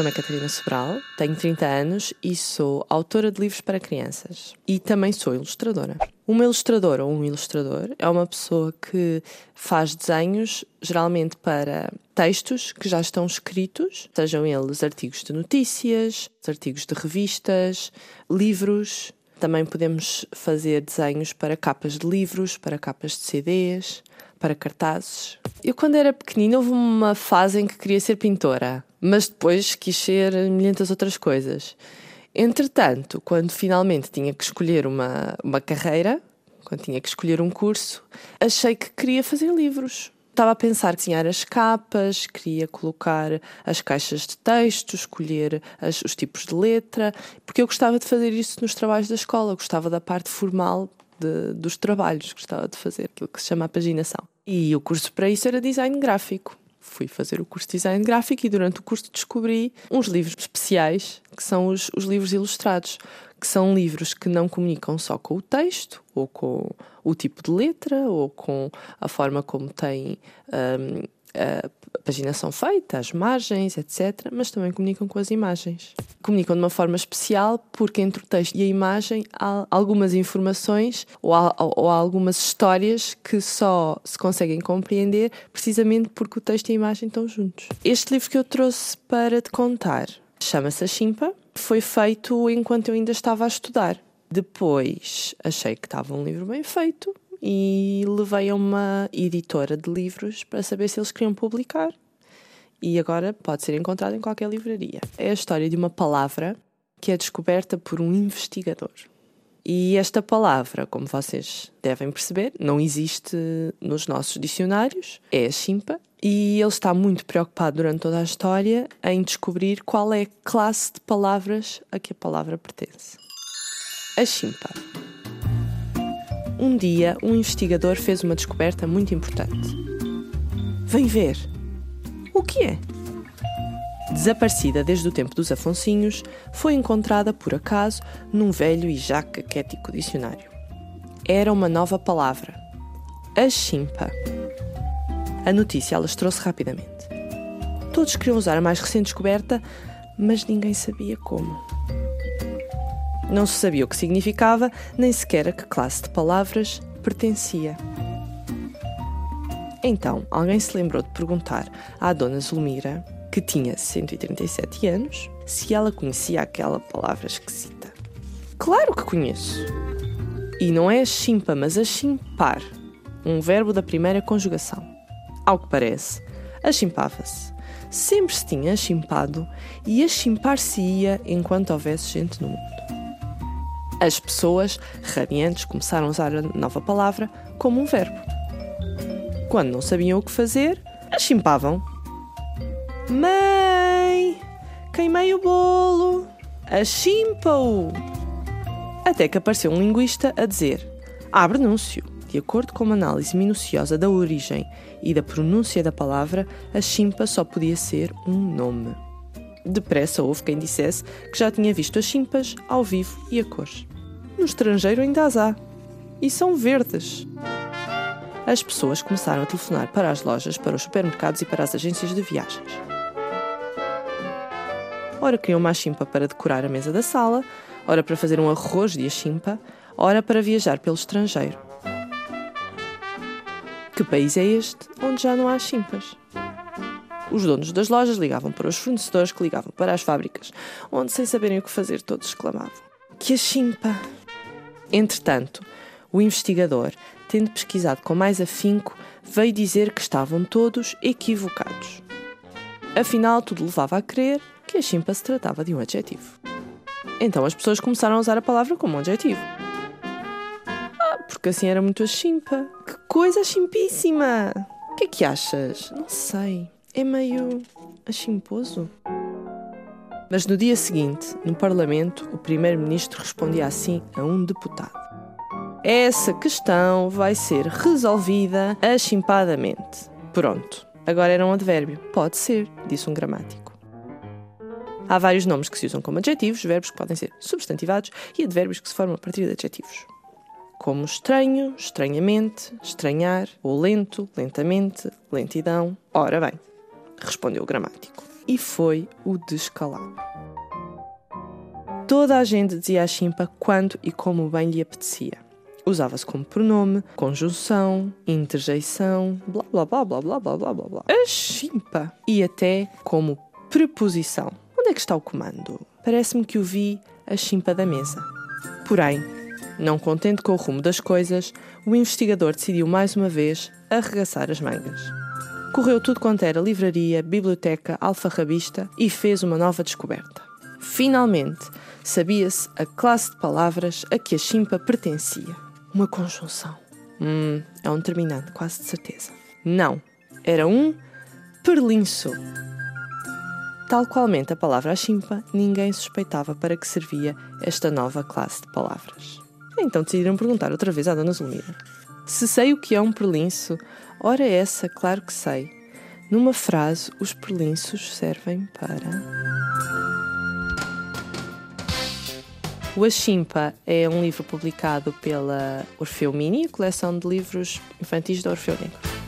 nome é Catarina Sobral, tenho 30 anos e sou autora de livros para crianças. E também sou ilustradora. Uma ilustradora ou um ilustrador é uma pessoa que faz desenhos geralmente para textos que já estão escritos, sejam eles artigos de notícias, artigos de revistas, livros. Também podemos fazer desenhos para capas de livros, para capas de CDs, para cartazes. Eu, quando era pequenina, houve uma fase em que queria ser pintora, mas depois quis ser milhentas outras coisas. Entretanto, quando finalmente tinha que escolher uma, uma carreira, quando tinha que escolher um curso, achei que queria fazer livros. Estava a pensar desenhar as capas, queria colocar as caixas de texto, escolher as, os tipos de letra, porque eu gostava de fazer isso nos trabalhos da escola, gostava da parte formal de, dos trabalhos, gostava de fazer aquilo que se chama a paginação. E o curso para isso era design gráfico. Fui fazer o curso de design gráfico e durante o curso descobri uns livros especiais, que são os, os livros ilustrados, que são livros que não comunicam só com o texto, ou com o tipo de letra, ou com a forma como tem um, a paginação feita, as margens, etc., mas também comunicam com as imagens. Comunicam de uma forma especial porque entre o texto e a imagem há algumas informações ou há, ou há algumas histórias que só se conseguem compreender precisamente porque o texto e a imagem estão juntos. Este livro que eu trouxe para te contar chama-se A Chimpa, foi feito enquanto eu ainda estava a estudar. Depois achei que estava um livro bem feito e levei a uma editora de livros para saber se eles queriam publicar. E agora pode ser encontrado em qualquer livraria. É a história de uma palavra que é descoberta por um investigador. E esta palavra, como vocês devem perceber, não existe nos nossos dicionários, é a chimpa, e ele está muito preocupado durante toda a história em descobrir qual é a classe de palavras a que a palavra pertence. A chimpa. Um dia, um investigador fez uma descoberta muito importante. Vem ver! O que é? Desaparecida desde o tempo dos Afonsinhos, foi encontrada por acaso num velho e já caquético dicionário. Era uma nova palavra: a chimpa. A notícia alastrou-se rapidamente. Todos queriam usar a mais recente descoberta, mas ninguém sabia como. Não se sabia o que significava, nem sequer a que classe de palavras pertencia. Então, alguém se lembrou de perguntar à dona Zulmira, que tinha 137 anos, se ela conhecia aquela palavra esquisita. Claro que conheço! E não é a chimpa, mas a chimpar, um verbo da primeira conjugação. Ao que parece, achimpava-se. Sempre se tinha achimpado e achimpar-se-ia enquanto houvesse gente no mundo. As pessoas, radiantes, começaram a usar a nova palavra como um verbo. Quando não sabiam o que fazer, achimpavam. Mãe, queimei o bolo, achimpa-o. Até que apareceu um linguista a dizer: abre anúncio. De acordo com uma análise minuciosa da origem e da pronúncia da palavra, a chimpa só podia ser um nome. Depressa houve quem dissesse que já tinha visto as chimpas ao vivo e a cores. No estrangeiro ainda as há. E são verdes. As pessoas começaram a telefonar para as lojas, para os supermercados e para as agências de viagens. Ora queriam uma chimpa para decorar a mesa da sala, ora para fazer um arroz de achimpa, ora para viajar pelo estrangeiro. Que país é este onde já não há chimpas? Os donos das lojas ligavam para os fornecedores que ligavam para as fábricas, onde, sem saberem o que fazer, todos exclamavam: Que a chimpa! Entretanto, o investigador, tendo pesquisado com mais afinco, veio dizer que estavam todos equivocados. Afinal, tudo levava a crer que a chimpa se tratava de um adjetivo. Então as pessoas começaram a usar a palavra como um adjetivo. Ah, porque assim era muito a chimpa. Que coisa chimpíssima! O que é que achas? Não sei. É meio achimposo. Mas no dia seguinte, no Parlamento, o Primeiro-Ministro respondia assim a um deputado: Essa questão vai ser resolvida achimpadamente. Pronto, agora era um advérbio. Pode ser, disse um gramático. Há vários nomes que se usam como adjetivos, verbos que podem ser substantivados e advérbios que se formam a partir de adjetivos. Como estranho, estranhamente, estranhar, ou lento, lentamente, lentidão. Ora bem, respondeu o gramático. E foi o descalabro. Toda a gente dizia a chimpa quando e como bem lhe apetecia. Usava-se como pronome, conjunção, interjeição, blá blá blá blá blá blá blá blá. A chimpa! E até como preposição. Onde é que está o comando? Parece-me que o vi a chimpa da mesa. Porém, não contente com o rumo das coisas, o investigador decidiu mais uma vez arregaçar as mangas. Correu tudo quanto era livraria, biblioteca, alfarrabista e fez uma nova descoberta. Finalmente, sabia-se a classe de palavras a que a chimpa pertencia. Uma conjunção. Hum, é um terminante, quase de certeza. Não, era um perlinço. Tal qualmente a palavra chimpa, ninguém suspeitava para que servia esta nova classe de palavras. Então decidiram perguntar outra vez à Dona Zulmira. Se sei o que é um perlinço, ora essa, claro que sei. Numa frase, os perlinços servem para. O Achimpa é um livro publicado pela Orfeu Mini, coleção de livros infantis da Orfeu Negro.